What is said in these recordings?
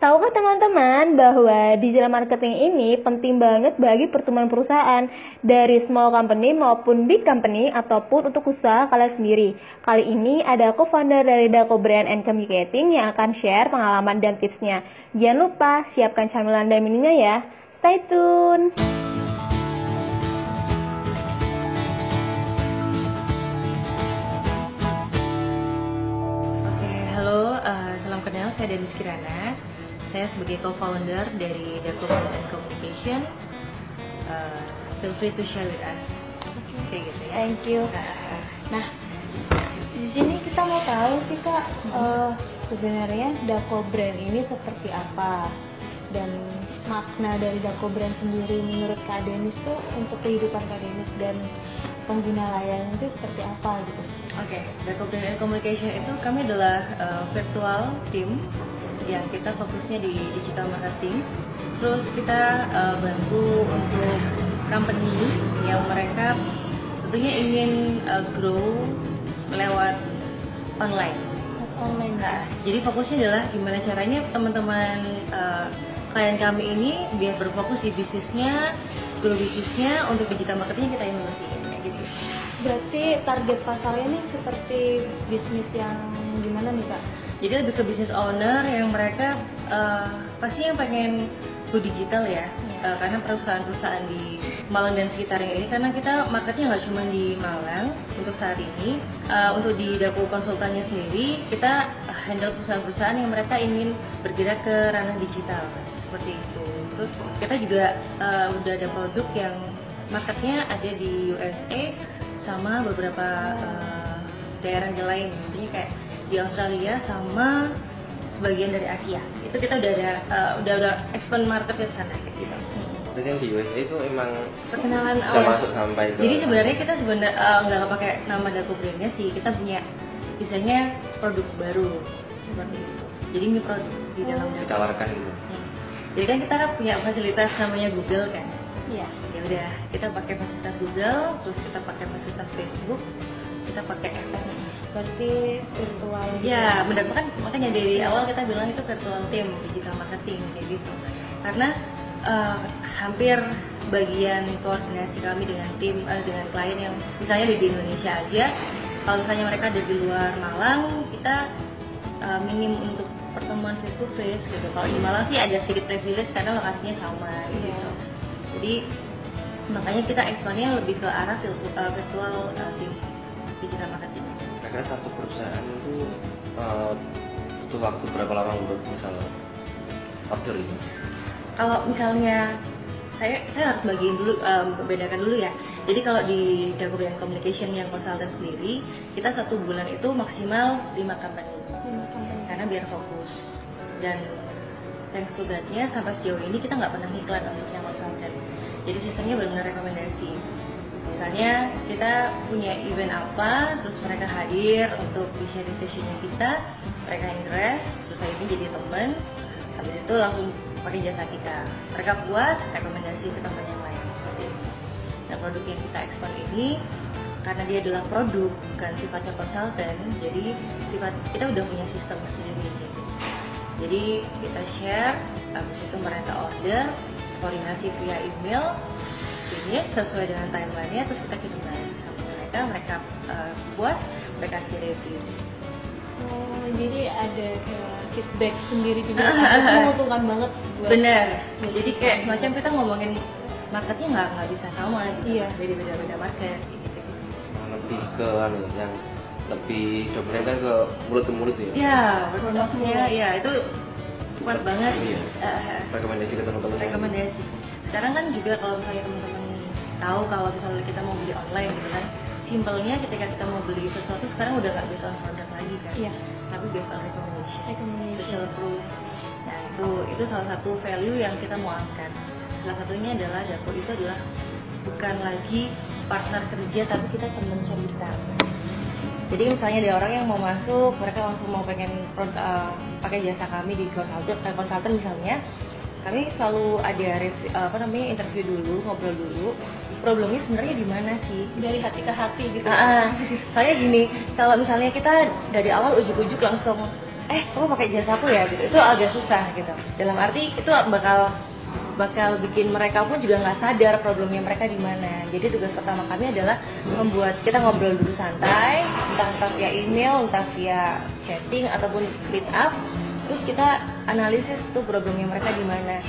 Tahukah teman-teman bahwa digital marketing ini penting banget bagi pertumbuhan perusahaan dari small company maupun big company ataupun untuk usaha kalian sendiri. Kali ini ada co-founder dari Dako Brand and Communicating yang akan share pengalaman dan tipsnya. Jangan lupa siapkan camilan dan minumnya ya. Stay tune. Oke, halo, uh, salam kenal. Saya Denis Kirana saya sebagai co-founder dari Document and Communication. Uh, feel free to share with us. Oke okay, gitu ya. Thank you. Nah, di sini kita mau tahu sih kak uh, sebenarnya Dako Brand ini seperti apa dan makna dari Dako Brand sendiri menurut Kak Denis tuh untuk kehidupan Kak Denis dan pengguna layanan itu seperti apa gitu? Oke, okay. Dako Brand and Communication itu kami adalah uh, virtual team yang kita fokusnya di digital marketing. Terus kita uh, bantu untuk company yang mereka tentunya ingin uh, grow lewat online. Online. Nah, jadi fokusnya adalah gimana caranya teman-teman uh, klien kami ini biar berfokus di bisnisnya, grow bisnisnya untuk digital marketing kita inovasiin kayak gitu. Berarti target pasarnya ini seperti bisnis yang gimana nih kak? Jadi lebih ke business owner yang mereka uh, pasti yang pengen go digital ya uh, karena perusahaan-perusahaan di Malang dan sekitarnya ini karena kita marketnya nggak cuma di Malang untuk saat ini uh, untuk di Daku konsultannya sendiri kita handle perusahaan-perusahaan yang mereka ingin bergerak ke ranah digital seperti itu. Terus kita juga uh, udah ada produk yang marketnya ada di USA sama beberapa uh, daerah lain. Maksudnya kayak di Australia sama sebagian dari Asia itu kita udah ada uh, udah udah expand market ke sana kayak gitu. Jadi yang di USA itu emang perkenalan awal. masuk sampai ke Jadi sebenarnya kita sebenarnya uh, nggak pakai nama Daku brandnya sih, kita punya misalnya produk baru seperti itu. Jadi ini produk di dalam oh. ditawarkan gitu. Hmm. Jadi kan kita kan punya fasilitas namanya Google kan. Iya. Ya udah, kita pakai fasilitas Google, terus kita pakai fasilitas Facebook, kita pakai efeknya berarti virtual gitu. Ya benar kan makanya dari awal kita bilang itu virtual team digital marketing kayak gitu. Karena uh, hampir sebagian koordinasi kami dengan tim uh, dengan klien yang misalnya di, Indonesia aja kalau misalnya mereka ada di luar Malang kita uh, minim untuk pertemuan face to face gitu. Kalau di Malang sih ada sedikit privilege karena lokasinya sama gitu. Yeah. jadi makanya kita ekspannya lebih ke arah virtual, uh, virtual uh, team digital marketing kira satu perusahaan itu uh, butuh waktu berapa lama untuk misal order ini? Kalau misalnya saya saya harus bagiin dulu um, bedakan dulu ya. Jadi kalau di Dagubrian Communication yang konsultan sendiri, kita satu bulan itu maksimal lima company. Lima company. Karena biar fokus dan thanks to God-nya sampai sejauh ini kita nggak pernah iklan untuk yang konsultan. Jadi sistemnya benar-benar rekomendasi misalnya kita punya event apa terus mereka hadir untuk di sharing sessionnya kita mereka interest terus ini jadi teman habis itu langsung pakai jasa kita. Mereka puas rekomendasi ke teman yang lain seperti itu nah produk yang kita ekspor ini karena dia adalah produk bukan sifatnya konsultan jadi sifat kita udah punya sistem sendiri gitu. jadi kita share habis itu mereka order koordinasi via email bisnis sesuai dengan timelinenya terus kita kirim balik sama mereka mereka uh, puas mereka kasih review oh jadi ada uh, feedback sendiri juga. Itu menguntungkan banget buat bener. jadi kayak semacam kita ngomongin marketnya nggak nggak bisa sama gitu. Iya. Beda beda beda market gitu. Lebih ke anu yang lebih dominan kan ke mulut ke mulut ya? Iya produknya ya itu kuat banget. Iya. uh, rekomendasi ke teman-teman. rekomendasi. Sekarang kan juga kalau misalnya teman-teman tahu kalau misalnya kita mau beli online gitu kan. Simpelnya ketika kita mau beli sesuatu sekarang udah nggak based on produk lagi kan. Iya. tapi based on recommendation, recommendation. social proof. Nah itu itu salah satu value yang kita mau angkat. Salah satunya adalah Dako itu adalah bukan lagi partner kerja tapi kita teman cerita. Jadi misalnya ada orang yang mau masuk mereka langsung mau pengen uh, pakai jasa kami di konsultan konsultan misalnya kami selalu ada review, apa namanya interview dulu ngobrol dulu. Problemnya sebenarnya di mana sih? Dari hati ke hati gitu. Uh, saya gini kalau misalnya kita dari awal ujuk-ujuk langsung eh kamu pakai jasa aku ya? Gitu. Itu agak susah gitu. Dalam arti itu bakal bakal bikin mereka pun juga nggak sadar problemnya mereka di mana. Jadi tugas pertama kami adalah membuat kita ngobrol dulu santai, entah entah via email, entah via chatting ataupun meet up. Terus kita analisis tuh problemnya mereka di mana.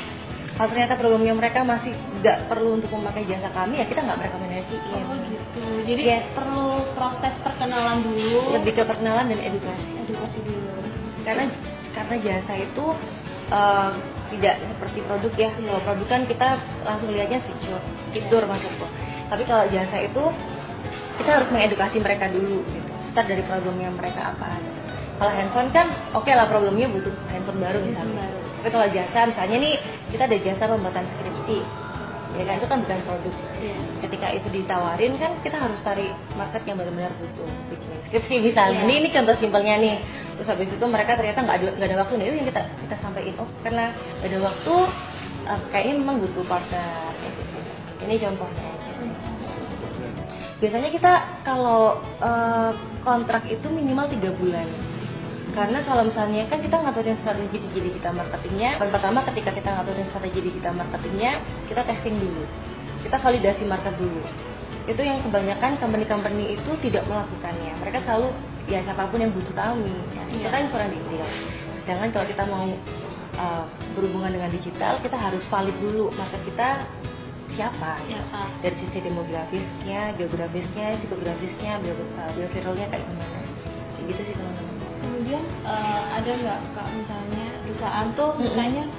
Kalau ternyata problemnya mereka masih nggak perlu untuk memakai jasa kami, ya kita nggak merekomendasiin. Oh gitu. Jadi Yes. perlu proses perkenalan dulu. Lebih ke perkenalan dan edukasi. edukasi dulu. karena karena jasa itu eh, tidak seperti produk ya kalau produk kan kita langsung lihatnya fitur fitur maksudku tapi kalau jasa itu kita harus mengedukasi mereka dulu gitu start dari problemnya mereka apa kalau handphone kan oke lah problemnya butuh handphone baru misalnya. baru. tapi kalau jasa misalnya nih kita ada jasa pembuatan skripsi. Ya kan itu kan bukan produk. Iya. ketika itu ditawarin kan kita harus cari market yang benar-benar butuh. Bikin skripsi misalnya. Iya. ini ini contoh simpelnya nih. Terus habis itu mereka ternyata nggak ada nggak ada waktu. Nah itu yang kita kita sampaikan. Oh karena nggak ada waktu eh, kayaknya memang butuh partner. Ini contohnya. Biasanya kita kalau eh, kontrak itu minimal tiga bulan karena kalau misalnya kan kita ngaturin strategi di digital marketingnya. Yang pertama ketika kita ngaturin strategi digital marketingnya kita testing dulu. Kita validasi market dulu. Itu yang kebanyakan company-company itu tidak melakukannya. Mereka selalu ya siapa pun yang butuh kami ya, Iya. kan kurang detail. Sedangkan kalau kita mau uh, berhubungan dengan digital kita harus valid dulu market kita siapa. Siapa? dari sisi demografisnya, geografisnya, psikografisnya, bio, uh, bioviralnya kayak gimana. Kayak gitu sih teman-teman Kemudian eh, ada nggak kak misalnya perusahaan tuh mintanya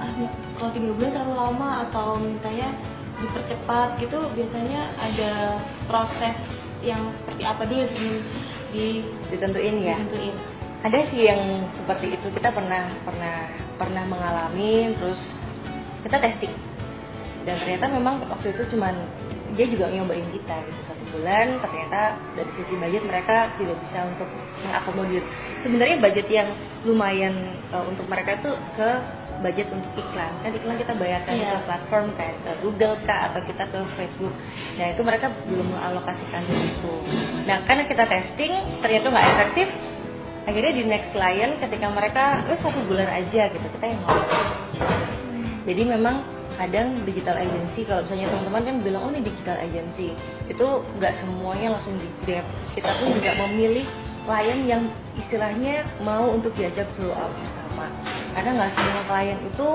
ah, kalau tiga bulan terlalu lama atau mintanya dipercepat gitu biasanya ada proses yang seperti apa dulu sebelum di ditentuin ya? ditentuin. ada sih yang seperti itu. Kita pernah pernah pernah mengalami terus kita testing. Dan ternyata memang waktu itu cuman dia juga nyobain kita gitu. Satu bulan ternyata dari sisi budget mereka tidak bisa untuk mengakomodir. Sebenarnya budget yang lumayan uh, untuk mereka itu ke budget untuk iklan. Kan iklan kita bayarkan Iya. ke platform kayak ke Google kah atau kita ke Facebook. Nah itu mereka belum mengalokasikan di situ. Nah karena kita testing ternyata nggak efektif akhirnya di next client ketika mereka oh satu bulan aja gitu. Kita yang ngomong jadi memang kadang digital agency kalau misalnya teman-teman kan bilang oh ini digital agency. Itu nggak semuanya langsung di grab kita pun juga memilih klien yang istilahnya mau untuk diajak grow up bersama. Karena nggak semua klien itu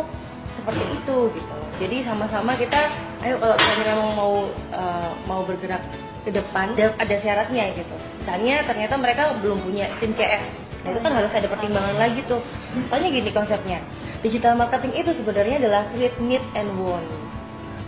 seperti itu gitu. Jadi sama-sama kita ayo kalau misalnya memang mau eh, mau bergerak ke depan ada ada syaratnya gitu. Misalnya ternyata mereka belum punya tim CS nah itu kan harus ada pertimbangan lagi tuh. Soalnya gini konsepnya digital marketing itu sebenarnya adalah create need and want.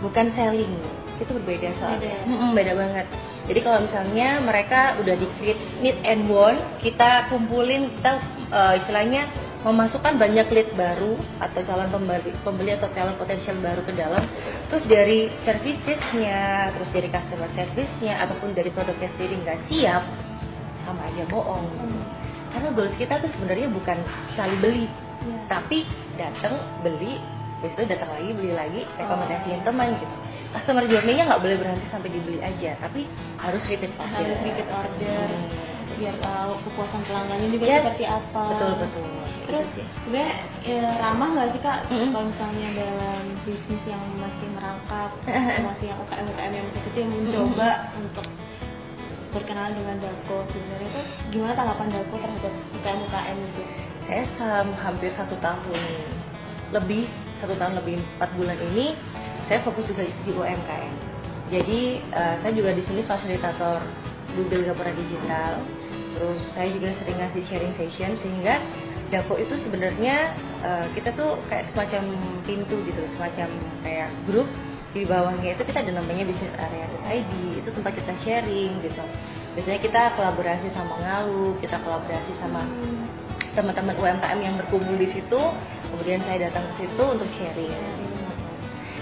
Bukan selling. Itu berbeda soalnya. Beda. Beda banget. Jadi kalau misalnya mereka udah di create need and want kita kumpulin kita eh, istilahnya memasukkan banyak lead baru atau calon pembeli, pembeli atau calon potensial baru ke dalam terus dari servicesnya terus dari customer service-nya ataupun dari produknya sendiri nggak siap sama aja bohong. Karena goals kita tuh sebenarnya bukan sekali beli. Iya. tapi datang beli habis itu datang lagi beli lagi rekomendasiin teman gitu customer journey-nya nggak boleh berhenti sampai dibeli aja tapi harus repeat order harus repeat order Hmm. biar tahu kepuasan pelanggannya juga Yes. seperti apa. betul betul Terus Itu sih. sebenarnya ya, ramah nggak sih kak Mm-mm. kalau misalnya dalam bisnis yang masih merangkap, masih yang UKM UKM yang masih kecil mencoba untuk berkenalan dengan Dako sebenarnya tuh gimana tanggapan Dako terhadap UKM UKM gitu? Saya sam- hampir satu tahun lebih satu tahun lebih empat bulan ini saya fokus juga di UMKM jadi eh, saya juga di sini fasilitator Google Gapura Digital. Terus saya juga sering ngasih sharing session sehingga Dako itu sebenarnya eh, kita tuh kayak semacam pintu gitu semacam kayak grup di bawahnya. Itu kita ada namanya bisnis area ID itu tempat kita sharing gitu. Biasanya kita kolaborasi sama Ngalu kita kolaborasi sama teman-teman UMKM yang berkumpul di situ kemudian saya datang ke situ untuk sharing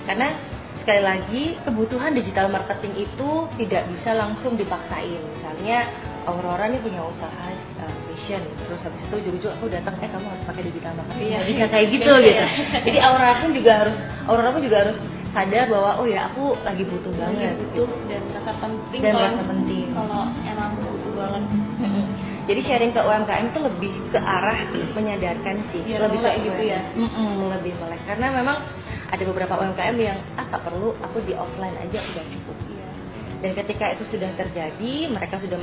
karena sekali lagi kebutuhan digital marketing itu tidak bisa langsung dipaksain misalnya Aurora nih punya usaha uh, fashion terus habis itu ujung-ujung aku datang eh kamu harus pakai digital marketing Iya. Bisa kayak gitu Iya. gitu jadi Aurora pun juga harus Aurora pun juga harus sadar bahwa oh ya aku lagi butuh banget butuh dan merasa penting Dan kalau merasa penting. kalau emang butuh banget. Jadi sharing ke UMKM itu lebih ke arah menyadarkan sih, Biar lebih melek ke gitu ya? Mm-mm, lebih melek. Karena memang ada beberapa UMKM yang ah tak perlu, aku di offline aja udah cukup. Iya. Dan ketika itu sudah terjadi, mereka sudah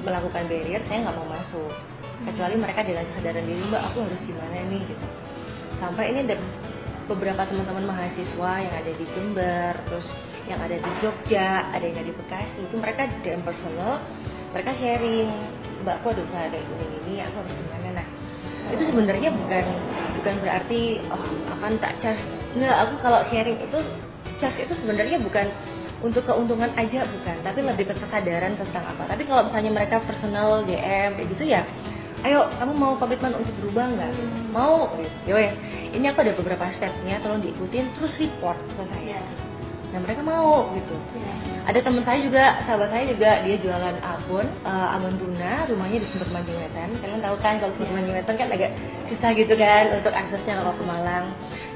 melakukan barrier, saya nggak mau masuk. Kecuali mereka dengan kesadaran diri, mbak aku harus gimana nih gitu. Sampai ini ada beberapa teman-teman mahasiswa yang ada di Jember, terus yang ada di Jogja, ada yang ada di Bekasi, itu mereka DM personal, mereka sharing, mbak aku ada usaha kayak gini gini, aku harus gimana nah. Itu sebenarnya bukan bukan berarti oh, akan tak charge. Nggak, aku kalau sharing itu charge itu sebenarnya bukan untuk keuntungan aja bukan, tapi lebih ke kesadaran tentang apa. Tapi kalau misalnya mereka personal DM kayak gitu ya, ayo kamu mau komitmen untuk berubah nggak? Mau? Gitu. Yowes, ini aku ada beberapa stepnya, tolong diikutin, terus report ke saya. Nah mereka mau gitu. Iya. Ada teman saya juga, sahabat saya juga, dia jualan abon, eh, abon tuna, rumahnya di Sumber Manjung Wetan. Kalian tahu kan kalau Sumber Manjung Wetan kan agak susah gitu kan untuk aksesnya kalau ke Malang.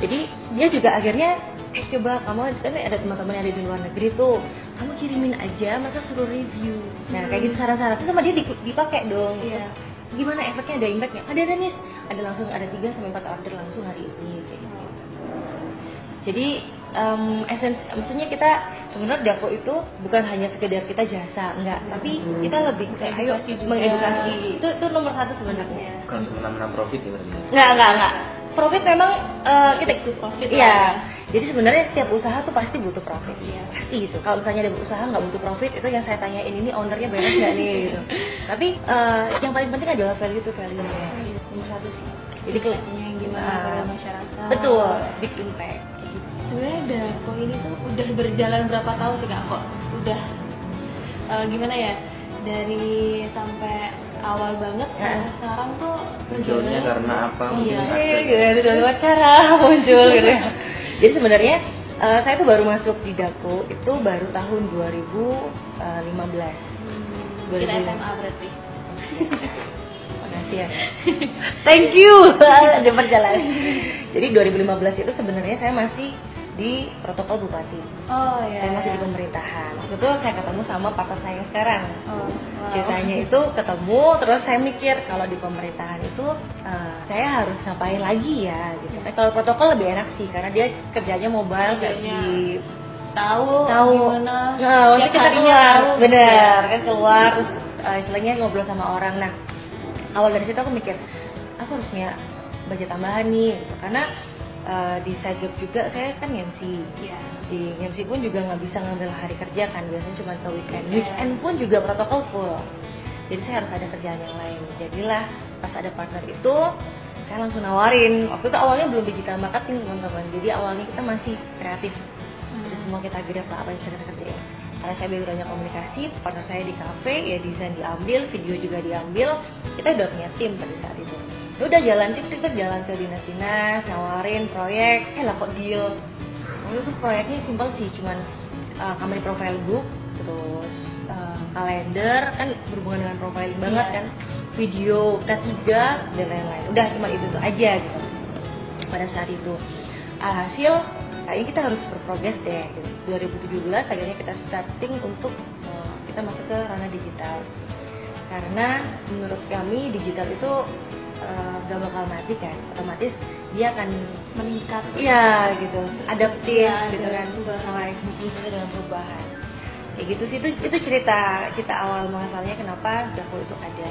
Jadi dia juga akhirnya, eh coba kamu kan ada teman-teman yang ada di luar negeri tuh, kamu kirimin aja, masa suruh review. Nah kayak gitu saran-saran itu sama dia di- dipakai dong. Iya. Gimana efeknya ada impactnya? Ada ada nih, ada langsung ada 3 sampai 4 order langsung hari ini kayak gitu. Jadi em esensi, maksudnya kita sebenarnya Dako itu bukan hanya sekedar kita jasa, enggak, tapi kita lebih kayak ayo mengedukasi. Itu itu nomor satu sebenarnya. Bukan semena-mena profit ya berarti. Enggak, enggak, enggak. Profit memang eh, kita Itu profit Iya. lah. Jadi sebenarnya setiap usaha tuh pasti butuh profit. Iya. Pasti itu. Kalau misalnya ada usaha nggak butuh profit, itu yang saya tanyain ini ownernya beres nggak nih gitu. Tapi eh, yang paling penting adalah value to value nya. Nomor satu sih. Jadi kelihatan Impactnya yang gimana pada masyarakat betul, big impact. Sebenarnya Dako ini tuh udah berjalan berapa tahun sih kak kok udah eh, gimana ya dari sampai awal banget Ya. sampai sekarang tuh Munculnya karena apa? Iya gitu, dari wawancara muncul gitu ya. Jadi sebenarnya eh, saya tuh baru masuk di Dako itu baru tahun 2015. Hmm, kita SMA berarti Makasih ya. Thank you. Ada perjalanan. Jadi 2015 itu sebenarnya saya masih di protokol bupati. oh ya Saya masih di pemerintahan. Waktu itu saya ketemu sama partner saya yang sekarang. oh, wow. Ceritanya itu ketemu, terus saya mikir kalau di pemerintahan itu eh, saya harus ngapain lagi ya gitu. Tapi kalau protokol lebih enak sih karena dia kerjanya mobile kayak di tahu tahu gimana nah, waktu kita keluar tahu. bener kan keluar terus eh, istilahnya ngobrol sama orang nah awal dari situ aku mikir aku harus punya budget tambahan nih gitu. karena eh, di side job juga saya kan MC Iya. di MC pun juga nggak bisa ngambil hari kerja kan biasanya cuma ke weekend. Weekend. weekend pun juga protokol full. Jadi saya harus ada kerjaan yang lain. Jadilah pas ada partner itu saya langsung nawarin. Waktu itu awalnya belum digital marketing teman-teman. Jadi awalnya kita masih kreatif. Hmm. jadi semua kita grab lah apa yang bisa kita kerjain. Karena saya backgroundnya komunikasi partner saya di cafe ya desain diambil video juga diambil. Kita udah punya tim pada saat itu udah jalan cik cik, jalan ke dinas-dinas nawarin proyek. Eh lah kok deal? Waktu itu proyeknya simpel sih cuman uh, company profile book terus uh, kalender. Kan berhubungan dengan profiling banget Iya. kan. Video K3 dan lain-lain. Udah cuma itu tuh aja gitu. Pada saat itu. Hasil kayaknya kita harus berprogres deh gitu. 2017 akhirnya kita starting untuk uh, kita masuk ke ranah digital. Karena menurut kami digital itu uh, gak bakal mati kan otomatis dia akan meningkat Iya gitu, adaptif Iya, gitu kan, sesuai sesuai dengan perubahan. Kayak gitu sih itu itu cerita kita awal mengasalnya kenapa Dako itu ada.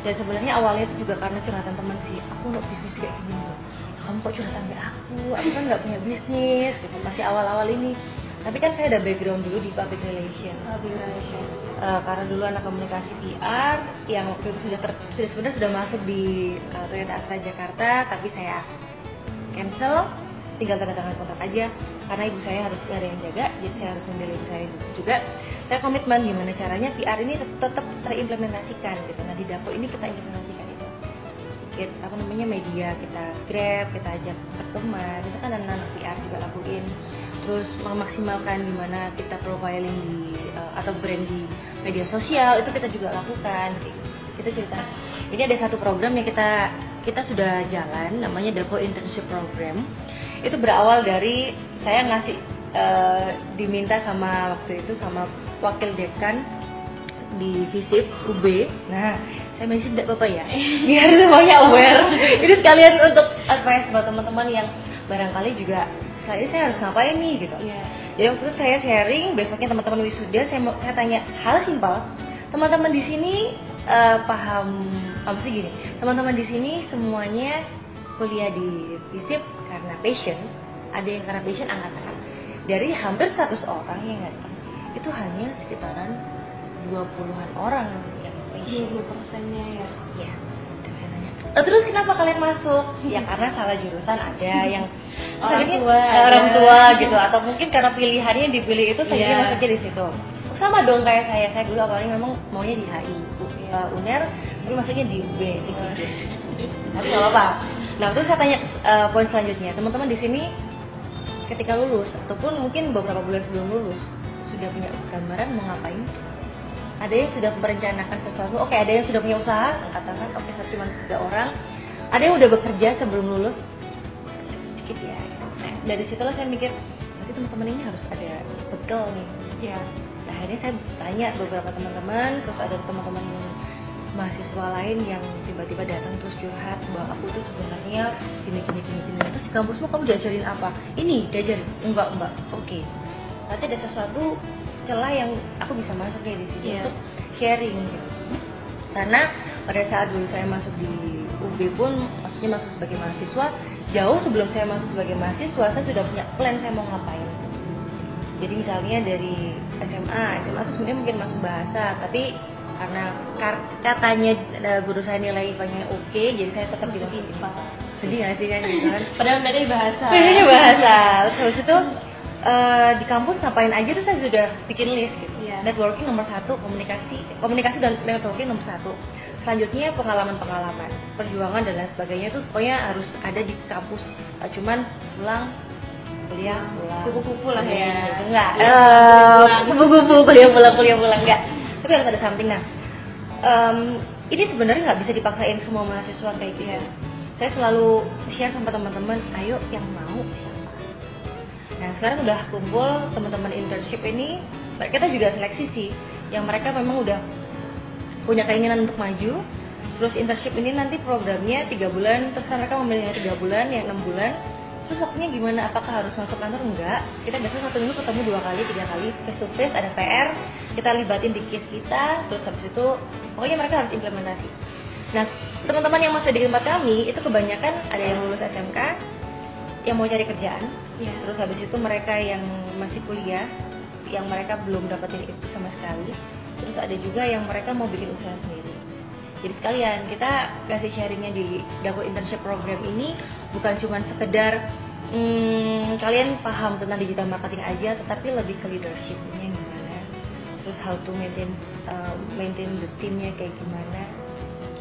Dan sebenarnya awalnya itu juga karena curhatan teman sih, aku mau bisnis kayak gini loh. Kamu kok curhatan ke aku? Aku kan nggak punya bisnis, gitu. Masih awal-awal ini. Tapi kan saya ada background dulu di public relations. Public relation. Eh, karena dulu anak komunikasi PR yang waktu itu sudah ter, sudah sebenarnya sudah masuk di eh, Toyota Astra Jakarta tapi saya cancel. Tinggal tanda tangan kontrak aja karena ibu saya harus ada yang jaga jadi saya harus membela ibu saya juga. Saya komitmen gimana caranya PR ini tet- tetap terimplementasikan gitu. Nah di Dapo ini kita implementasikan itu. Kita, apa namanya media kita grab kita ajak berteman itu kan anak-anak PR juga lakuin terus memaksimalkan gimana kita profiling di eh, atau brand di media sosial itu kita juga lakukan kayak gitu. itu cerita. Ini ada satu program yang kita kita sudah jalan namanya Dapo Internship Program. Itu berawal dari saya ngasih eh, diminta sama waktu itu sama wakil dekan di visip UB nah saya mention tidak apa ya? Biar semuanya aware. Ini sekalian untuk advice buat teman-teman yang barangkali juga saya saya harus ngapain nih? Gitu. Iya. jadi waktu itu saya sharing besoknya teman-teman wisuda saya mau saya tanya hal simpel teman-teman di sini eh, paham apa sih gini teman-teman di sini semuanya kuliah di FISIP karena passion ada yang karena passion angkat-angkat dari hampir 100 orang yang datang itu hanya sekitaran 20-an orang yang passion. 20 persennya ya. Terus kenapa kalian masuk? ya karena salah jurusan ada yang Orang misalnya, tua eh, ada. orang tua gitu atau mungkin karena pilihannya dipilih itu saya Iya. masuknya di situ. Oh, sama dong kayak saya. Saya dulu awalnya memang maunya di HI, U- Iya. eh, UNER, tapi masuknya di UB gitu. Tapi nggak apa-apa. Nah, terus saya tanya eh, poin selanjutnya, teman-teman di sini ketika lulus ataupun mungkin beberapa bulan sebelum lulus sudah punya gambaran mau ngapain? Ada yang sudah merencanakan sesuatu oke ada yang sudah punya usaha katakan oke satu cuma tiga orang. Ada yang udah bekerja sebelum lulus sedikit ya. Nah, dari situlah saya mikir berarti teman-teman ini harus ada bekal nih. Iya. nah, akhirnya saya tanya beberapa teman-teman terus ada teman-teman mahasiswa lain yang tiba-tiba datang terus curhat bahwa aku tuh sebenarnya gini gini gini gini terus di kampusmu kamu diajarin apa? Ini diajarin. Enggak enggak. Oke. Berarti ada sesuatu celah yang aku bisa masuk nih di sini Iya. untuk sharing gitu. karena pada saat dulu saya masuk di UB pun maksudnya masuk sebagai mahasiswa jauh sebelum saya masuk sebagai mahasiswa saya sudah punya plan saya mau ngapain jadi misalnya dari SMA SMA itu sebenarnya mungkin masuk bahasa tapi karena kar- katanya eh, guru saya nilai IPA-nya oke jadi saya tetap dimasukin IPA sedih nggak sih kan Padahal dari bahasa. Bedanya bahasa terus habis itu eh, di kampus ngapain aja tuh saya sudah bikin list gitu. Iya. networking nomor satu komunikasi komunikasi dan networking nomor satu. Selanjutnya pengalaman-pengalaman perjuangan dan lain sebagainya tuh pokoknya harus ada di kampus. Nggak cuman pulang kuliah pulang. Kupu-kupu lah ya. Gitu, enggak Kuliah Eh, pulang. kupu-kupu kuliah pulang kuliah pulang. Enggak tapi harus ada something nah. Em, ini sebenarnya nggak bisa dipaksain semua mahasiswa kayak gitu. Saya selalu share sama teman-teman ayo yang mau siapa nah sekarang udah kumpul teman-teman internship ini kita juga seleksi sih yang mereka memang udah punya keinginan untuk maju. Terus internship ini nanti programnya tiga bulan terserah mereka memilih yang tiga bulan yang enam bulan. Terus waktunya gimana? Apakah harus masuk kantor? Enggak. Kita biasanya satu minggu ketemu dua kali tiga kali. Face to face ada PR kita libatin di case kita terus habis itu pokoknya mereka harus implementasi. Nah teman-teman yang masuk di tempat kami itu kebanyakan ada yang lulus SMK yang mau cari kerjaan. Iya. terus habis itu mereka yang masih kuliah yang mereka belum dapetin itu sama sekali. Terus ada juga yang mereka mau bikin usaha sendiri. Jadi sekalian kita kasih sharingnya di Dago Internship Program ini bukan cuma sekedar hmm, kalian paham tentang digital marketing aja tetapi lebih ke leadershipnya gimana. Terus how to maintain uh, maintain the teamnya kayak gimana.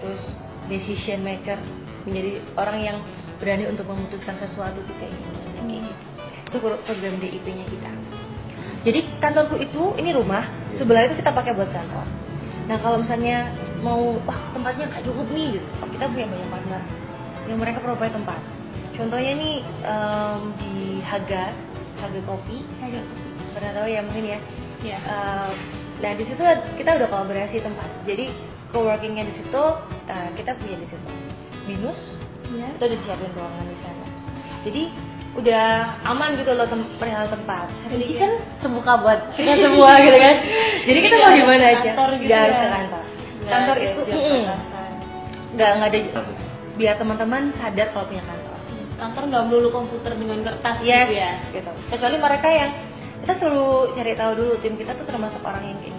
Terus decision maker menjadi orang yang berani untuk memutuskan sesuatu itu kayak gimana kayak gitu itu pro- program DIP-nya kita jadi kantorku itu ini rumah sebelah itu kita pakai buat kantor nah kalau misalnya mau wah tempatnya nggak cukup nih gitu kita punya banyak partner yang mereka provide tempat contohnya nih em, di Haga Haga Kopi Agak. pernah tahu ya mungkin ya Iya. Uh, nah di situ kita udah kolaborasi tempat. Jadi coworkingnya di situ uh, kita punya di situ. Binus Iya. kita udah ruangan di sana. Jadi udah aman gitu loh tem perihal tempat. Jadi kan terbuka buat kita semua gitu kan. Jadi kita mau di mana aja. Kantor gitu Nggak harus ya. ke kantor. Kantor ada itu mm, nggak nggak ada biar teman-teman sadar kalau punya kantor. Kantor nggak melulu komputer dengan kertas Yes, gitu ya. gitu. Kecuali mereka yang kita selalu cari tahu dulu tim kita tuh termasuk orang yang kayak gitu.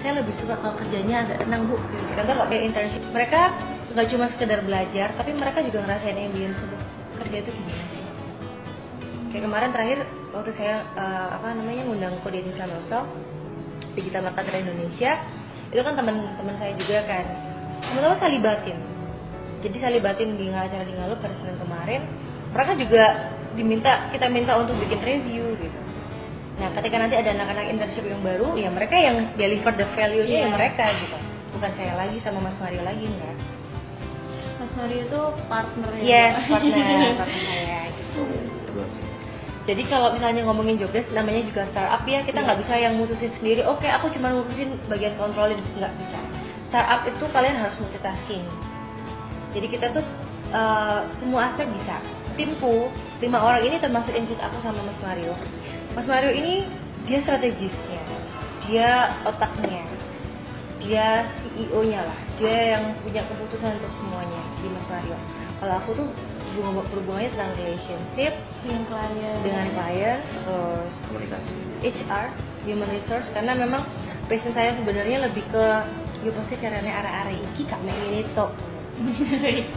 Saya lebih suka kalau kerjanya agak tenang bu. Di kantor nggak kayak internship. Mereka nggak cuma sekedar belajar, tapi mereka juga ngerasain ambience untuk kerja itu gimana sih. Kayak kemarin terakhir waktu saya eh, apa namanya ngundang Kode Sanoso Digital Marketer Indonesia itu kan teman-teman saya juga kan teman-teman saya libatin jadi saya libatin di acara di Ngalup pada Senin kemarin mereka juga diminta kita minta untuk bikin review gitu nah ketika nanti ada anak-anak internship yang baru ya mereka yang deliver the value-nya Iya. ya mereka gitu bukan saya lagi sama Mas Mario lagi enggak Mas Mario itu partner ya. yes partner partner saya gitu Jadi kalau misalnya ngomongin jobdesk namanya juga startup ya kita nggak bisa yang mutusin sendiri. Oke aku cuma mutusin bagian kontrolin nggak bisa. Startup itu kalian harus multitasking. Jadi kita tuh uh, semua aspek bisa. Timku lima orang ini termasuk include aku sama Mas Mario. Mas Mario ini dia strategisnya, dia otaknya, dia CEO-nya lah, dia yang punya keputusan untuk semuanya di Mas Mario. Kalau aku tuh berhubung- berhubungannya tentang relationship dengan klien. dengan klien, terus komunikasi. HR, human resource, karena memang passion saya sebenarnya lebih ke yo pasti caranya arah-arah iki kak. Ini itu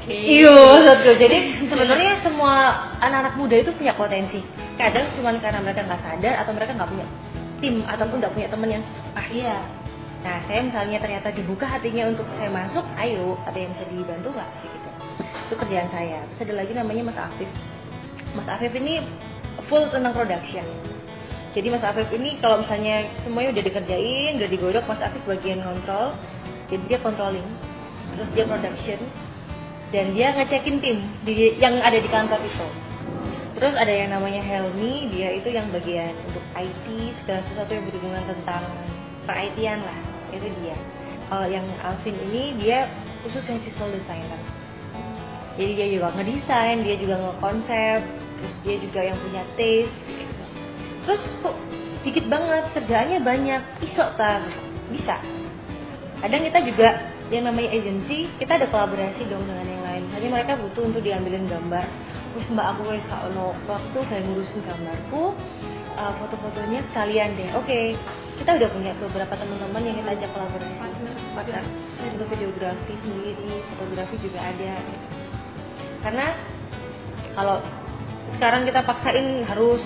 Iya maksudku. Jadi sebenarnya semua anak-anak muda itu punya potensi. Kadang cuma karena mereka nggak sadar atau mereka nggak punya tim ataupun nggak punya teman yang ah iya. Nah saya misalnya ternyata dibuka hatinya untuk saya masuk, ayo ada yang bisa dibantu nggak gitu. Itu kerjaan saya. Terus ada lagi namanya Mas Afif. Mas Afif ini full tentang production. Jadi Mas Afif ini kalau misalnya semuanya udah dikerjain, udah digodok, Mas Afif bagian kontrol. Jadi dia controlling, terus dia production, dan dia ngecekin tim di, yang ada di kantor itu. Terus ada yang namanya Helmi, dia itu yang bagian untuk IT, segala sesuatu yang berhubungan tentang per-IT-an lah, itu dia. Kalau yang Alvin ini dia khusus yang visual designer. Jadi dia juga ngedesain, dia juga ngekonsep, terus dia juga yang punya taste. gitu. Terus kok sedikit banget kerjaannya banyak, iso tak bisa. Kadang kita juga yang namanya agency, kita ada kolaborasi dong dengan yang lain. Misalnya mereka butuh untuk diambilin gambar. Terus mbak aku wes kak ono waktu kayak ngurusin gambarku, uh, foto-fotonya sekalian deh. Oke, kita udah punya beberapa teman-teman yang kita ajak kolaborasi. Partner. Untuk videografi sendiri, fotografi juga ada. Gitu. Karena kalau sekarang kita paksain harus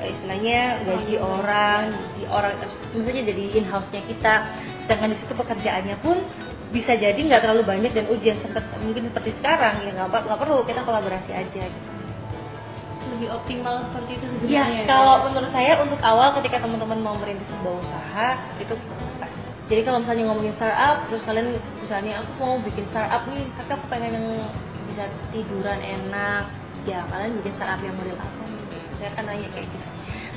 istilahnya gaji orang di orang maksudnya jadi in house-nya kita sedangkan di situ pekerjaannya pun bisa jadi nggak terlalu banyak dan ujian sempat mungkin seperti sekarang ya nggak nggak perlu kita kolaborasi aja gitu. lebih optimal seperti itu Ya, sebenarnya kalau menurut saya untuk awal ketika teman-teman mau merintis sebuah usaha itu pas. Jadi kalau misalnya ngomongin startup, terus kalian misalnya aku mau bikin startup nih, tapi aku pengen yang bisa tiduran enak, ya kalian bikin startup yang model apa nih? Saya kan nanya kayak gitu.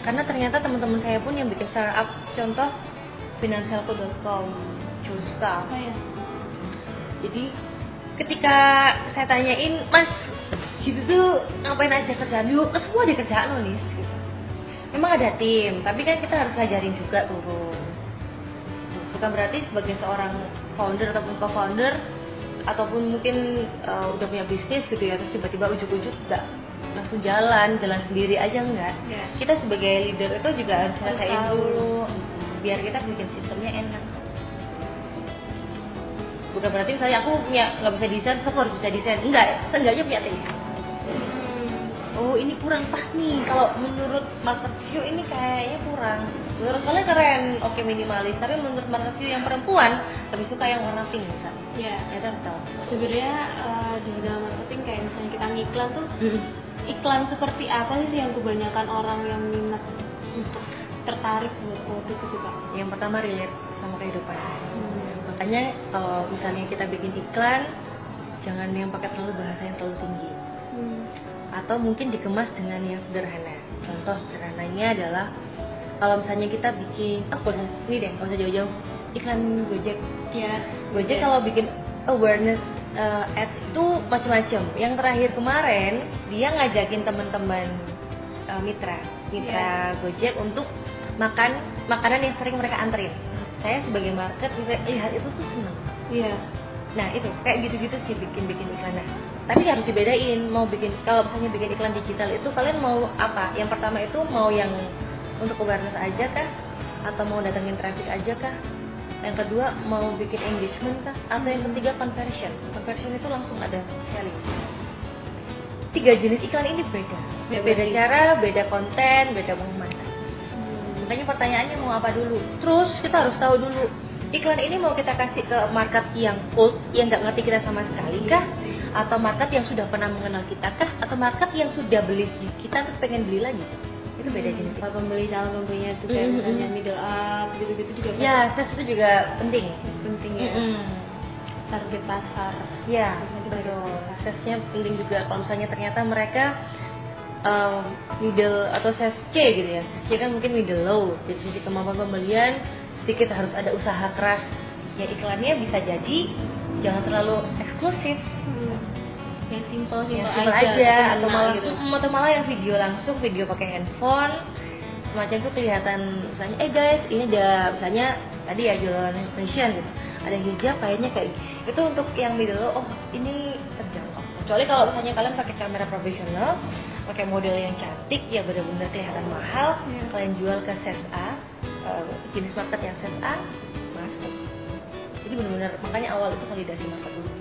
Karena ternyata teman-teman saya pun yang bikin startup, contoh financialku.com, Juska, Oh, ya. Jadi ketika saya tanyain mas gitu tuh ngapain aja kerjaan? Yuk semua ada kerjaan loh nis gitu. memang ada tim tapi kan kita harus ngajarin juga turun. Bukan berarti sebagai seorang founder ataupun co-founder ataupun mungkin uh, udah punya bisnis gitu ya terus tiba-tiba ujuk-ujuk nggak langsung jalan jalan sendiri aja enggak Ya. kita sebagai leader itu juga harus ngerasain dulu biar kita bikin sistemnya enak bukan berarti misalnya aku punya nggak bisa desain terus aku harus bisa desain. Enggak seenggaknya punya tim. Oh ini kurang pas nih. Kalau menurut market view ini kayaknya kurang. Menurut kalian keren. Oke minimalis. Tapi menurut market view yang perempuan lebih suka yang warna pink misalnya. Ya kita harus tahu. Sebenarnya eh, di dalam marketing kayak misalnya kita ngiklan tuh iklan seperti apa sih yang kebanyakan orang yang minat untuk tertarik buat produk itu kak? yang pertama relate sama kehidupan. Hmm. Makanya kalau misalnya kita bikin iklan jangan yang pakai terlalu bahasa yang terlalu tinggi Hmm. atau mungkin dikemas dengan yang sederhana. Contoh sederhananya adalah kalau misalnya kita bikin, oh usah ini deh, gak usah jauh-jauh, iklan Gojek. Ya. Gojek kalau bikin awareness uh, ads itu macam-macam. Yang terakhir kemarin dia ngajakin teman-teman uh, mitra, mitra Gojek untuk makan makanan yang sering mereka anterin. Saya sebagai market lihat itu tuh seneng. Iya. Nah itu kayak gitu-gitu sih bikin-bikin iklan. Nah, tapi harus dibedain mau bikin kalau misalnya bikin iklan digital itu kalian mau apa? Yang pertama itu mau yang untuk awareness aja kah? Atau mau datengin traffic aja kah? Yang kedua mau bikin engagement kah? Atau yang ketiga conversion? Conversion itu langsung ada selling. Tiga jenis iklan ini beda. Beda cara, beda konten, beda pengemasan. Makanya pertanyaannya mau apa dulu? Terus kita harus tahu dulu iklan ini mau kita kasih ke market yang old yang nggak ngerti kita sama sekali kah? Atau market yang sudah pernah mengenal kita kah? Atau market yang sudah beli kita terus pengen beli lagi? Itu beda jenis. Kalau pembeli calon pembelinya itu kayak Mm-mm. misalnya middle up gitu-gitu juga kan Ya, sales itu juga penting. penting ya. Mm-mm. Target pasar. Ya, betul. Salesnya penting juga. Kalau misalnya ternyata mereka um, middle atau ses C gitu ya. Ses C kan mungkin middle low. Jadi sisi kemampuan pembelian sedikit harus ada usaha keras. Ya iklannya bisa jadi jangan terlalu eksklusif. Hmm. Yang simple yang simple simple aja, aja, atau malah gitu. Atau malah yang video langsung video pakai handphone. Semacam itu kelihatan misalnya eh guys ini ada misalnya tadi ya jualan fashion gitu. Ada hijab kayaknya kayak itu untuk yang middle low, oh ini terjangkau. Kecuali kalau misalnya kalian pakai kamera profesional pakai model yang cantik ya benar-benar kelihatan mahal Iya. kalian jual ke ses A eh, jenis market yang ses A masuk jadi benar-benar makanya awal itu validasi market dulu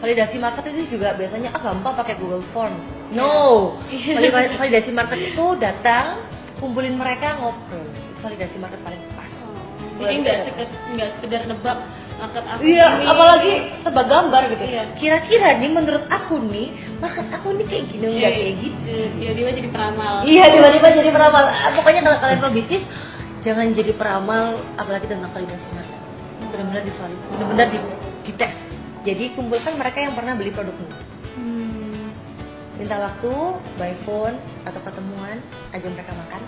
validasi market itu juga biasanya ah gampang pakai Google Form. No, Iya. Valid- validasi market itu datang, kumpulin mereka ngobrol. Itu validasi market paling pas. Jadi nggak sekedar nggak sekedar nebak market aku Iya, ini. apalagi tebak gambar gitu. Iya. Kira-kira nih menurut aku nih, market aku nih kayak gini Iya, enggak kayak gitu. Tiba-tiba jadi peramal. Iya, tiba-tiba jadi peramal. Ah, Pokoknya kalau kalian mau bisnis, jangan jadi peramal apalagi tentang validasi market. Benar-benar divalid, benar-benar di, dites. Jadi kumpulkan mereka yang pernah beli produkmu. Hmm. minta waktu by phone atau ketemuan ajak mereka makan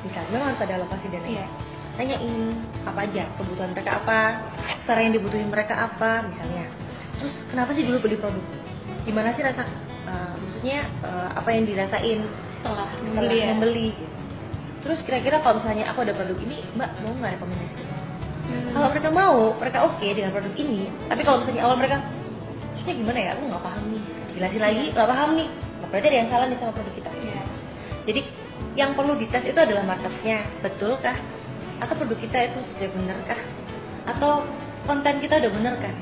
misalnya memang ada lokasi dan lain Iya. Tanyain apa aja kebutuhan mereka apa sekarang yang dibutuhin mereka apa misalnya. Terus kenapa sih dulu beli produk? Gimana sih rasa uh, maksudnya uh, apa yang dirasain Setelah setelah membeli ya. membeli gitu. terus kira-kira kalau misalnya aku ada produk ini mbak mau nggak rekomendasi? Hmm. kalau mereka mau mereka oke dengan produk ini tapi kalau misalnya awal mereka maksudnya gimana ya? Aku nggak paham nih. Jelasin lagi nggak paham nih. Berarti ada yang salah nih sama produk kita. Iya. jadi yang perlu dites itu adalah marketnya. Betulkah atau produk kita itu sudah benar kah? Atau konten kita udah benar kah?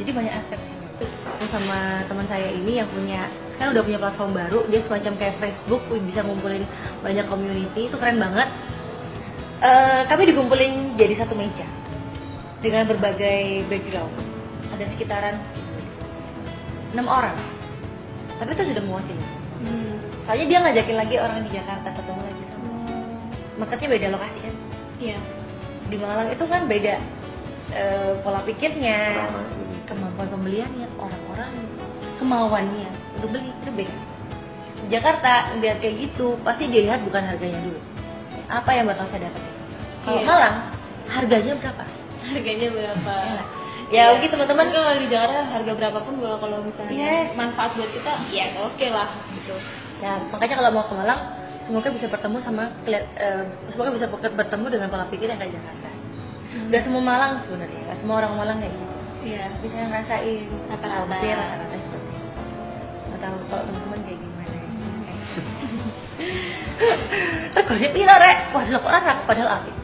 Jadi banyak aspek. Terus sama teman saya ini yang punya sekarang udah punya platform baru dia semacam kayak Facebook bisa ngumpulin banyak community itu keren banget. Eh, kami dikumpulin jadi satu meja dengan berbagai background. Ada sekitaran enam orang. Tapi itu sudah mewakili Hmm. soalnya dia ngajakin lagi orang di Jakarta ketemu lagi. Sama marketnya beda lokasi kan Iya. di Malang itu kan beda eh, pola pikirnya gitu. kemampuan pembeliannya orang-orang kemauannya untuk beli itu beda di Jakarta lihat kayak gitu pasti dilihat bukan harganya dulu apa yang bakal saya dapat kalau Iya. Malang harganya berapa Harganya berapa? Enak. ya mungkin teman-teman Teman kalau di Jakarta harga berapapun kalau kalau misalnya Yes. manfaat buat kita, ya oke lah gitu. Nah, makanya kalau mau ke Malang, semoga bisa bertemu sama eh, semoga bisa ber- bertemu dengan pola pikir yang kayak Jakarta. Gak semua Malang sebenarnya, gak semua orang Malang kayak gitu. Iya. Bisa ngerasain Rata-rata. hampir rata-rata seperti itu. Gak tahu kalau teman-teman kayak gimana. Reganya piro rek? Wah, lo kok ora padahal apik.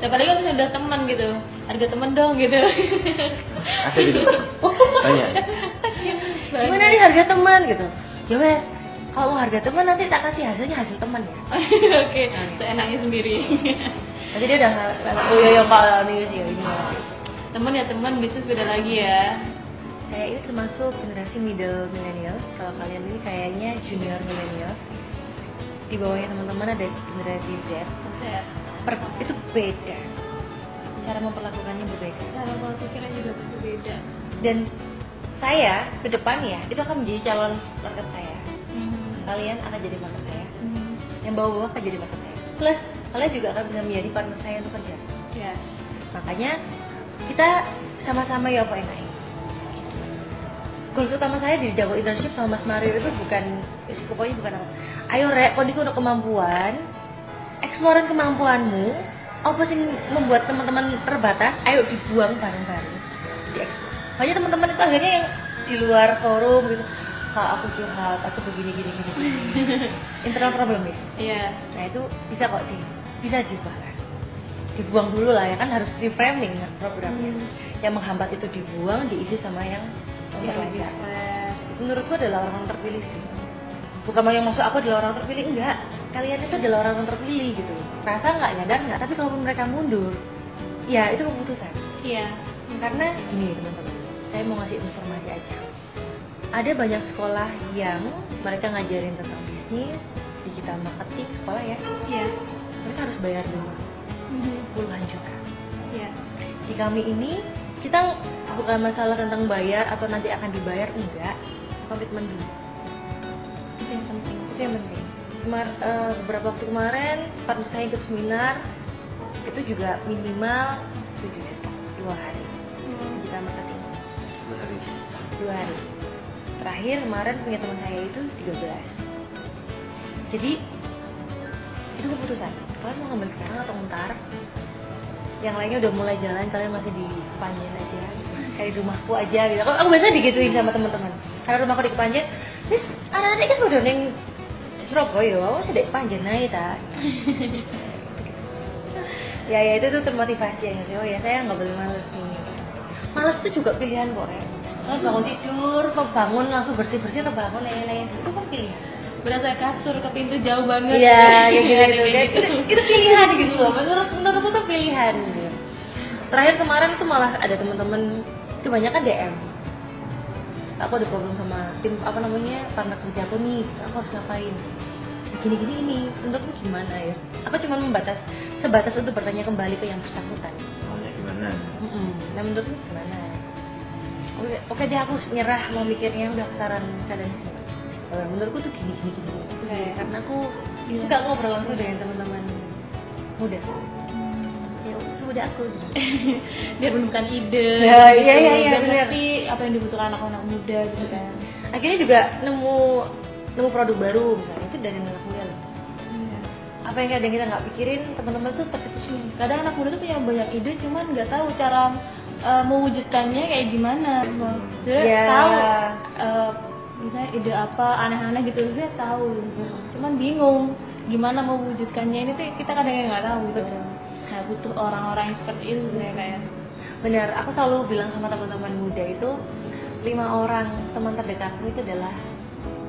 Apalagi kalau misalnya udah teman gitu, harga teman dong gitu. Ada gitu. Banyak. Gimana nih harga teman gitu? Ya wes, kalau harga teman nanti tak kasih hasilnya hasil teman ya. Oke, seenaknya sendiri. Nanti dia udah oh iya iya kalau nih sih ini. ya. teman ya teman, bisnis beda lagi ya. Saya ini termasuk generasi middle millennials. Kalau kalian ini kayaknya junior millennials. Di bawahnya teman-teman ada generasi Z. Per, itu beda. Cara memperlakukannya berbeda. cara pola pikirnya juga berbeda. Dan saya ke depan ya itu akan menjadi calon market saya. Kalian akan jadi market saya. Yang bawah-bawah akan jadi market saya. Plus kalian juga akan bisa menjadi partner saya untuk kerja. Ya. Makanya kita sama-sama ya apa naik. Goals utama saya di Jago Internship sama Mas Mario itu bukan, wis pokoknya bukan apa. Ayo rek, kau udah kemampuan, eksploran kemampuanmu. Apa sih membuat teman-teman terbatas? Ayo dibuang bareng-bareng, dieksplor. Banyak teman-teman itu akhirnya yang di luar forum gitu, kak aku curhat, aku begini gini gini. gini. Internal problem ya. Iya. Nah itu bisa kok di bisa diubah kan. Dibuang dulu lah ya kan harus reframing programnya. Hmm. Yang menghambat itu dibuang, diisi sama yang Yang lebih memperlancar. fresh. Menurutku adalah orang terpilih sih. Bukan yang masuk aku adalah orang terpilih enggak. Kalian itu adalah orang yang terpilih gitu. Rasa nggak nyadar nggak, tapi kalaupun mereka mundur, ya itu keputusan. Iya. Karena gini teman-teman, saya mau ngasih informasi aja. Ada banyak sekolah yang mereka ngajarin tentang bisnis, digital marketing, sekolah ya. Iya. Mereka harus bayar dulu puluhan juta. Iya. Di kami ini kita bukan masalah tentang bayar atau nanti akan dibayar enggak, komitmen dulu. Oke. yang penting itu yang penting Kemar, eh, beberapa waktu kemarin partner saya ikut seminar itu juga minimal 7 juta dua hari Hmm. digital marketing dua hari dua hari terakhir kemarin punya teman saya itu 13 jadi itu keputusan. Kalian mau ngambil sekarang atau ntar? Yang lainnya udah mulai jalan kalian masih di Kepanjen aja. Kayak di rumahku aja gitu. Aku, aku biasa digituin sama teman-teman. Karena rumahku di Kepanjen Nis, anak-anak kan sudah neng Surabaya aku sudah di Kepanjen aja tak ya ya itu tuh termotivasi ya oh ya saya nggak boleh males nih. Males itu juga pilihan kok ya Kalau bangun tidur, mau bangun langsung bersih bersih atau bangun lele itu kan pilihan. berasa kasur ke pintu jauh banget Iya, gitu, gitu. Kayak Itu, itu pilihan gitu loh. Menurut menurutku tuh pilihan. Gitu. Terakhir kemarin tuh malah ada teman-teman kebanyakan DM. Aku ada problem sama tim apa namanya partner kerja aku nih. Aku harus ngapain? Gini gini ini. Menurutmu gimana ya? Aku cuma membatas sebatas untuk bertanya kembali ke yang bersangkutan. maunya gimana Mm-mm. Nah menurutmu gimana? Oke, deh aku nyerah mau mikirnya udah saran keadaan sini. Eh, menurutku tuh gini gini gini. Karena aku suka ngobrol langsung dengan teman-teman muda. Ya semuda aku. Gitu. dia menemukan ide Ya, iya, iya, iya, Dan bener. ngerti apa yang dibutuhkan anak-anak muda gitu kan Akhirnya juga nemu nemu produk baru misalnya itu dari anak muda. loh. Apa yang kadang kita nggak pikirin teman-teman tuh tersebut nih. kadang anak muda tuh punya banyak ide cuman nggak tahu cara eh, mewujudkannya kayak gimana. Dia Ya. tahu eh, misalnya ide apa aneh-aneh gitu dia tahu. Cuman bingung gimana mewujudkannya. Ini tuh kita kadang nggak tahu gitu. Nah butuh orang-orang yang seperti itu sebenarnya kayak Benar, aku selalu bilang sama teman-teman muda itu lima orang teman terdekatmu itu adalah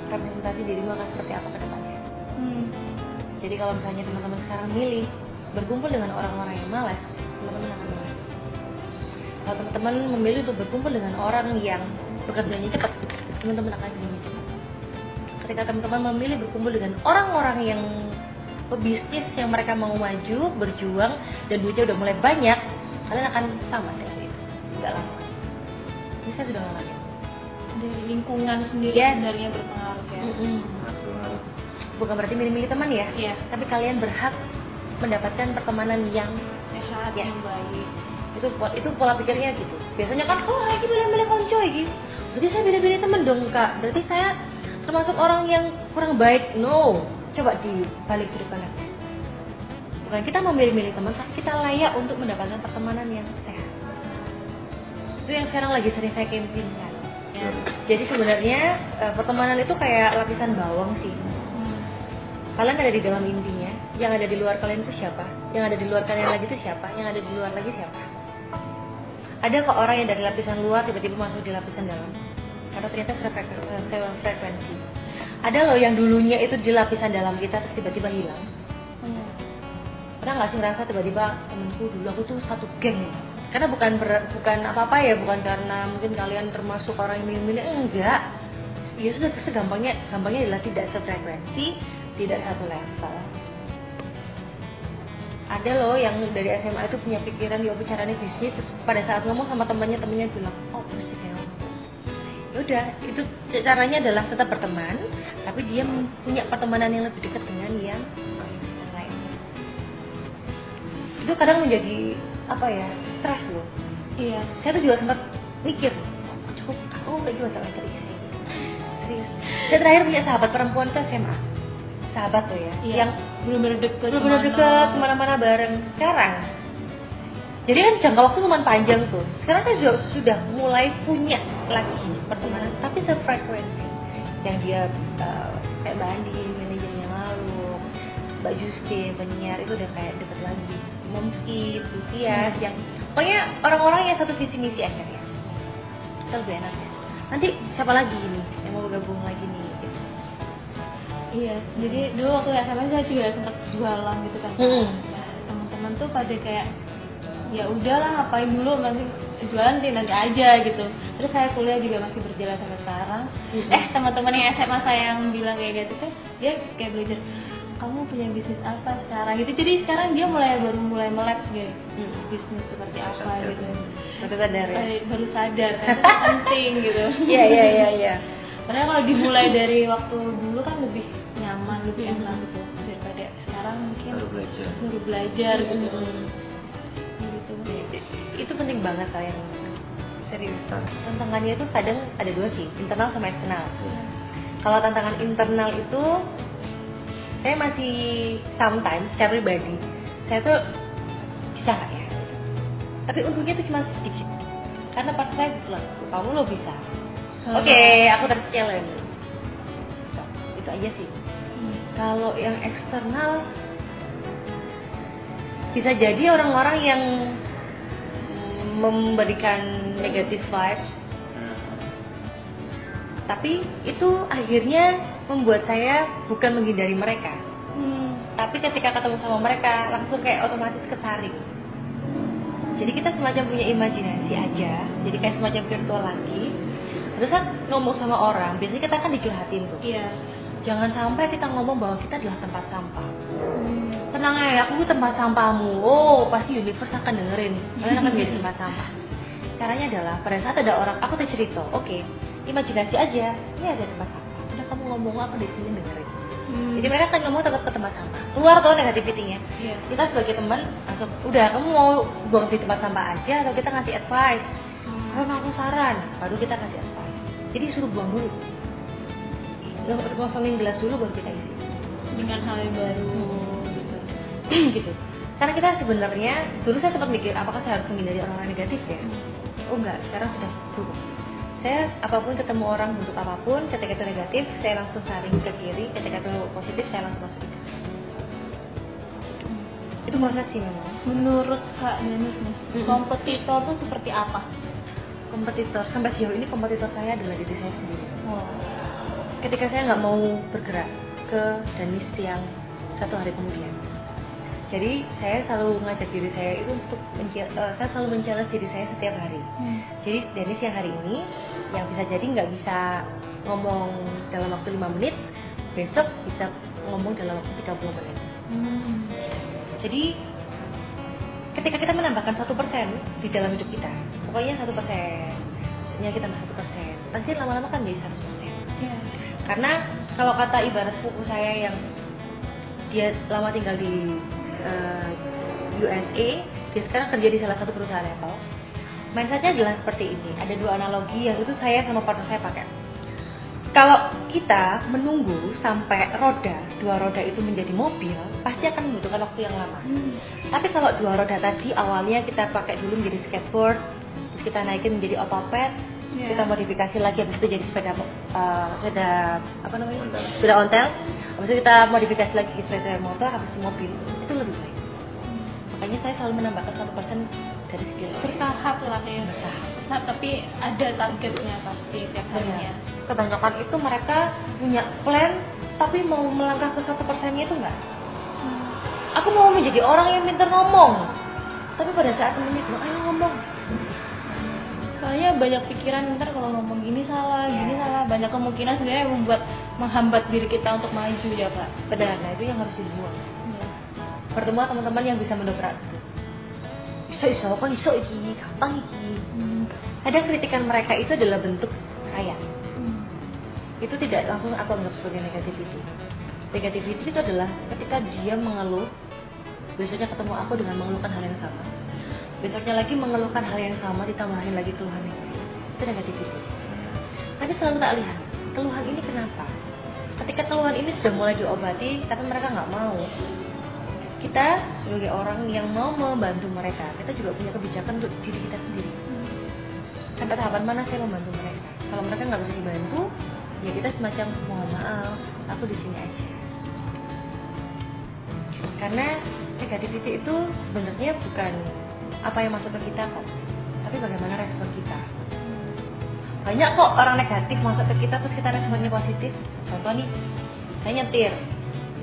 representasi dirimu akan seperti apa ke depannya. hmm. Jadi kalau misalnya teman-teman sekarang milih berkumpul dengan orang-orang yang malas, teman-teman akan teman-teman memilih untuk berkumpul dengan orang yang bekerjanya cepat, teman-teman akan kerjanya cepat. Ketika teman-teman memilih berkumpul dengan orang-orang yang pebisnis yang mereka mau maju, berjuang, dan duitnya udah mulai banyak, kalian akan sama dengan itu. Enggak lama. Ini saya sudah ngalamin. dari lingkungan sendiri Yes. sebenarnya berpengaruh ya Mm-mm. Pengaruh. Bukan berarti milih-milih teman ya, Iya. tapi kalian berhak mendapatkan pertemanan yang sehat Yes. yang baik itu itu pola pikirnya gitu. Biasanya kan oh lagi milih-milih konco ya gitu. Berarti saya beda-beda temen dong kak. Berarti saya termasuk orang yang kurang baik? No. Coba dibalik sudut pandangnya bukan kita memilih-milih teman tapi kita layak untuk mendapatkan pertemanan yang sehat. Itu yang sekarang lagi sering saya campaignkan ya. jadi sebenarnya eh, pertemanan itu kayak lapisan bawang sih. Hmm. kalian ada di dalam intinya yang ada di luar kalian itu siapa? Yang ada di luar kalian lagi itu siapa? Yang ada di luar lagi siapa ada kok orang yang dari lapisan luar tiba-tiba masuk di lapisan dalam. Karena ternyata sefrekuensi. Frekuensi ada loh yang dulunya itu di lapisan dalam kita terus tiba-tiba hilang. Hmm. pernah nggak sih ngerasa tiba-tiba temenku dulu aku tuh satu geng. Karena bukan ber- bukan apa-apa ya bukan karena mungkin kalian termasuk orang yang milih-milih enggak. Ya sudah segampangnya gampangnya adalah tidak sefrekuensi tidak satu level ada loh yang dari SMA itu punya pikiran dia caranya bisnis terus pada saat ngomong sama temannya temannya bilang oh aku ya udah itu caranya adalah tetap berteman tapi dia punya pertemanan yang lebih dekat dengan yang lain. Itu kadang menjadi apa ya stres loh. Iya. Saya tuh juga sempat mikir cukup aku lagi baca baca saya? Serius. Saya terakhir punya sahabat perempuan itu SMA sahabat tuh ya Iya. yang benar-benar deket benar-benar deket ke mana-mana bareng. Sekarang jadi kan jangka waktu lumayan panjang tuh. Sekarang saya juga sudah mulai punya lagi pertemanan tapi sefrekuensi. Yang dia uh, kayak Mbak Andi manajernya lalu Mbak Justin penyiar itu udah kayak deket lagi. Momski, Butias Hmm. yang pokoknya orang-orang yang satu visi misi akhirnya. Itu lebih enak ya nanti siapa lagi nih yang mau bergabung lagi nih. Iya, jadi dulu waktu SMA saya juga sempat jualan gitu kan. Hmm. Nah, teman-teman tuh pada kayak ya udahlah ngapain dulu nanti jualan nanti nanti aja gitu. Terus saya kuliah juga masih berjalan sampai sekarang. Hmm. Eh teman-teman yang SMA saya yang bilang kayak gitu kan dia kayak belajar kamu punya bisnis apa sekarang gitu. Jadi sekarang dia mulai baru mulai melek gitu Hmm. bisnis seperti apa gitu. Baru sadar ya Eh, Baru sadar kan penting gitu. Iya iya iya iya. karena kalau dimulai dari waktu dulu kan lebih lebih enak gitu daripada sekarang mungkin baru belajar. baru belajar gitu. Gitu. I- itu penting banget kalian serius. Tantangannya itu kadang ada dua sih internal sama eksternal. Kalau tantangan internal itu saya masih sometimes secara pribadi saya tuh bisa nggak ya? Tapi untungnya itu cuma sedikit. Karena pas saya bilang kamu lo bisa. Oke aku terchallenge Gitu. itu aja sih kalau yang eksternal bisa jadi orang-orang yang memberikan negative vibes. Tapi itu akhirnya membuat saya bukan menghindari mereka. Hmm. tapi ketika ketemu sama mereka langsung kayak otomatis kesaring jadi kita semacam punya imajinasi aja jadi kayak semacam virtual lagi. Terus saat ngomong sama orang biasanya kita kan dicurhatin tuh. Iya jangan sampai kita ngomong bahwa kita adalah tempat sampah. Hmm. tenang ya aku tempat sampahmu oh pasti universe akan dengerin. Kalian akan menjadi tempat sampah. Caranya adalah pada saat ada orang aku tuh cerita oke imajinasi aja ini ada tempat sampah. Udah kamu ngomong aku di sini dengerin. Hmm. jadi mereka akan ngomong tetap ke tempat sampah. Keluar tuh negativity-nya. Iya. kita sebagai teman langsung udah kamu mau buang di tempat sampah aja atau kita ngasih advice? Hmm. kalau aku saran. Baru kita kasih advice. Jadi suruh buang dulu ngosongin gelas dulu baru kita isi. Dengan hal yang baru. Gitu gitu. Karena kita sebenarnya dulu saya sempat mikir apakah saya harus menghindari orang-orang negatif ya? Oh enggak. Sekarang sudah berubah. Saya apa pun ketemu orang bentuk apa pun ketika itu negatif saya langsung saring ke kiri. Ketika itu positif saya langsung masukin ke kanan. itu proses sih memang. Menurut Kak Denis nih Mm-mm. kompetitor tuh seperti apa? Kompetitor. Sampai sejauh ini kompetitor saya adalah diri saya sendiri. Oh. Ketika saya nggak mau bergerak ke Danis yang satu hari kemudian. Jadi saya selalu ngajak diri saya itu untuk eh, saya selalu mencari diri saya setiap hari. Hmm. Jadi Danis yang hari ini yang bisa jadi nggak bisa ngomong dalam waktu 5 menit, besok bisa ngomong dalam waktu 30 menit. Hmm. Jadi ketika kita menambahkan satu persen di dalam hidup kita, pokoknya satu persen, maksudnya kita satu persen, pasti lama-lama kan jadi 100 persen. Iya. Karena kalau kata ibarat sepupu saya yang dia lama tinggal di eh, USA, dia sekarang kerja di salah satu perusahaan Apple. Mindsetnya adalah seperti ini. Ada dua analogi yang itu saya sama partner saya pakai. Kalau kita menunggu sampai roda, dua roda itu menjadi mobil, pasti akan membutuhkan waktu yang lama. Hmm. Tapi kalau dua roda tadi awalnya kita pakai dulu menjadi skateboard, terus kita naikin menjadi otopet, Iya. kita modifikasi lagi habis itu jadi sepeda uh, sepeda apa namanya? Sepeda ontel. Habis itu kita modifikasi lagi ke sepeda motor habis itu mobil. Itu lebih baik. Makanya saya selalu menambahkan satu persen dari skill bertahap lah ya Bertahap. Nah, tapi ada targetnya pasti tiap harinya. Hanya kebanyakan itu mereka punya plan tapi mau melangkah ke satu persennya itu enggak? Aku mau menjadi orang yang pintar ngomong. Tapi pada saat menit ayo ngomong soalnya banyak pikiran ntar kalau ngomong gini salah gini salah. Banyak kemungkinan sebenarnya yang membuat menghambat diri kita untuk maju ya kak benar nah itu yang harus dibuang. Iya. pertemuan teman-teman yang bisa mendobrak. Itu iso iso kan iso iki gampang iki. Hmm. kadang kritikan mereka itu adalah bentuk saya. Hmm. itu tidak langsung aku anggap sebagai negativity. Negativity itu adalah ketika dia mengeluh besoknya ketemu aku dengan mengeluhkan hal yang sama besoknya lagi mengeluhkan hal yang sama ditambahin lagi keluhan itu negativity tapi selalu tak lihat keluhan ini kenapa? Ketika keluhan ini sudah mulai diobati tapi mereka nggak mau. Kita sebagai orang yang mau membantu mereka kita juga punya kebijakan untuk diri kita sendiri. Sampai tahapan mana saya membantu mereka? Kalau mereka nggak bisa dibantu ya kita semacam mohon maaf aku di sini aja. Karena negativity itu sebenarnya bukan apa yang masuk ke kita kok. Tapi bagaimana respon kita? Banyak kok orang negatif masuk ke kita terus kita responnya positif. Contoh nih saya nyetir.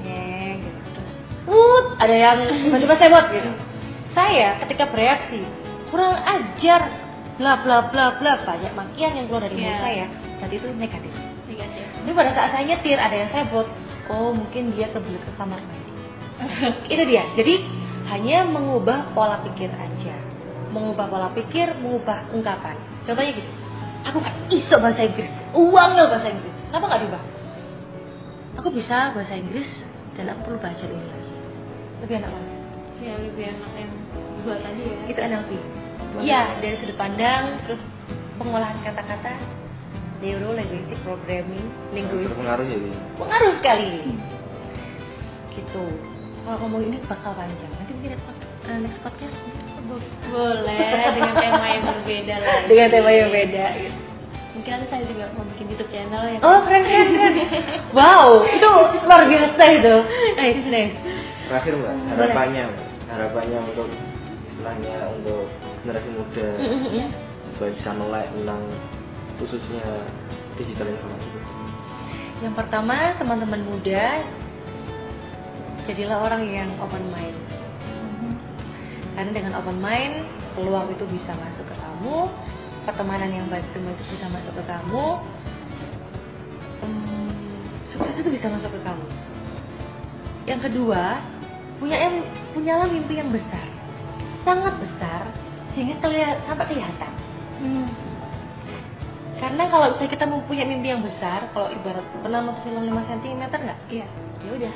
Ya gitu. Terus uh ada yang tiba-tiba sebot gitu. Saya ketika bereaksi kurang ajar. Bla bla bla bla. Banyak makian yang keluar dari mulut Iya. saya. Berarti itu negatif. Negatif. Ini pada saat saya nyetir ada yang sebot oh mungkin dia kebelet ke kamar mandi. Itu dia. Jadi hanya mengubah pola pikir aja. Mengubah pola pikir mengubah ungkapan. Contohnya gitu aku kan iso bahasa Inggris. Uang nggak bahasa Inggris. Kenapa nggak diubah? Aku bisa bahasa Inggris dan aku perlu belajar ini lagi. Lebih enak mana? Ya lebih enak yang dua tadi ya. Itu NLP. Iya dari sudut pandang terus pengolahan kata-kata neuro linguistic programming linguistic berpengaruh ya pengaruh sekali. Gitu. Kalau ngomong ini bakal panjang nanti mungkin uh, next podcast. Boleh dengan tema yang berbeda lagi. Dengan tema yang beda gitu. mungkin nanti saya juga mau bikin YouTube channel ya. Oh keren keren keren. Wow itu luar biasa itu. Nice nice terakhir mbak harapannya harapannya untuk istilahnya untuk generasi muda supaya bisa melek tentang khususnya digital informasi. Yang pertama teman-teman muda jadilah orang yang open mind karena dengan open mind peluang itu bisa masuk ke kamu pertemanan yang baik itu bisa masuk ke kamu Hmm, sukses itu bisa masuk ke kamu. Yang kedua punya yang punyalah mimpi yang besar. Sangat besar sehingga kelihatan sampai kelihatan. Hmm. karena kalau misalnya kita mempunyai mimpi yang besar kalau ibarat pernah nonton film 5 cm nggak? Iya. Ya udah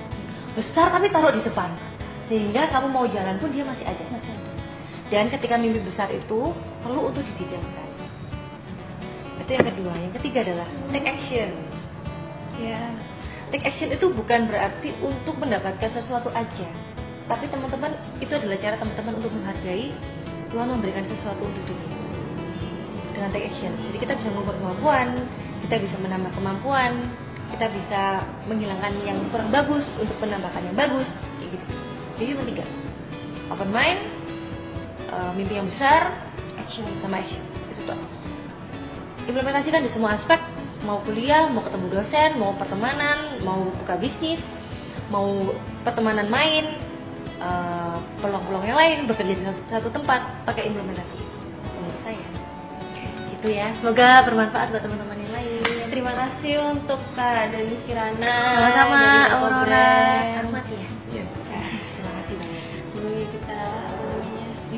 besar tapi taruh di depan sehingga kamu mau jalan pun dia masih ada. Dan ketika mimpi besar itu perlu untuk didetailkan. Itu yang kedua. Yang ketiga adalah take action. Ya. Take action itu bukan berarti untuk mendapatkan sesuatu aja. Tapi teman-teman itu adalah cara teman-teman untuk menghargai Tuhan memberikan sesuatu untuk diri dengan take action. Jadi kita bisa mengukur kemampuan kita bisa menambah kemampuan kita bisa menghilangkan yang kurang bagus untuk menambahkan yang bagus jadi cuma tiga open mind eh, mimpi yang besar action sama action. Itu tuh implementasikan di semua aspek. Mau kuliah mau ketemu dosen mau pertemanan mau buka bisnis mau pertemanan main eh, peluang-peluang yang lain bekerja di satu, tempat pakai implementasi. Menurut saya. Itu ya. Semoga bermanfaat buat teman-teman yang lain. Terima kasih untuk Kak Dani Kirana sama-sama Aurora. Ya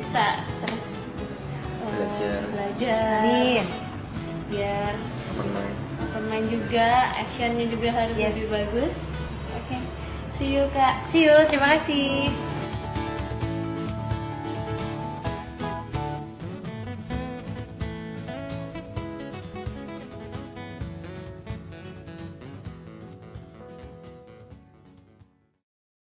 bisa terus eh, Belajar. belajar. Amin. Biar open mind open mind juga actionnya juga harus Yes. lebih bagus. Oke. See you kak. See you. Terima kasih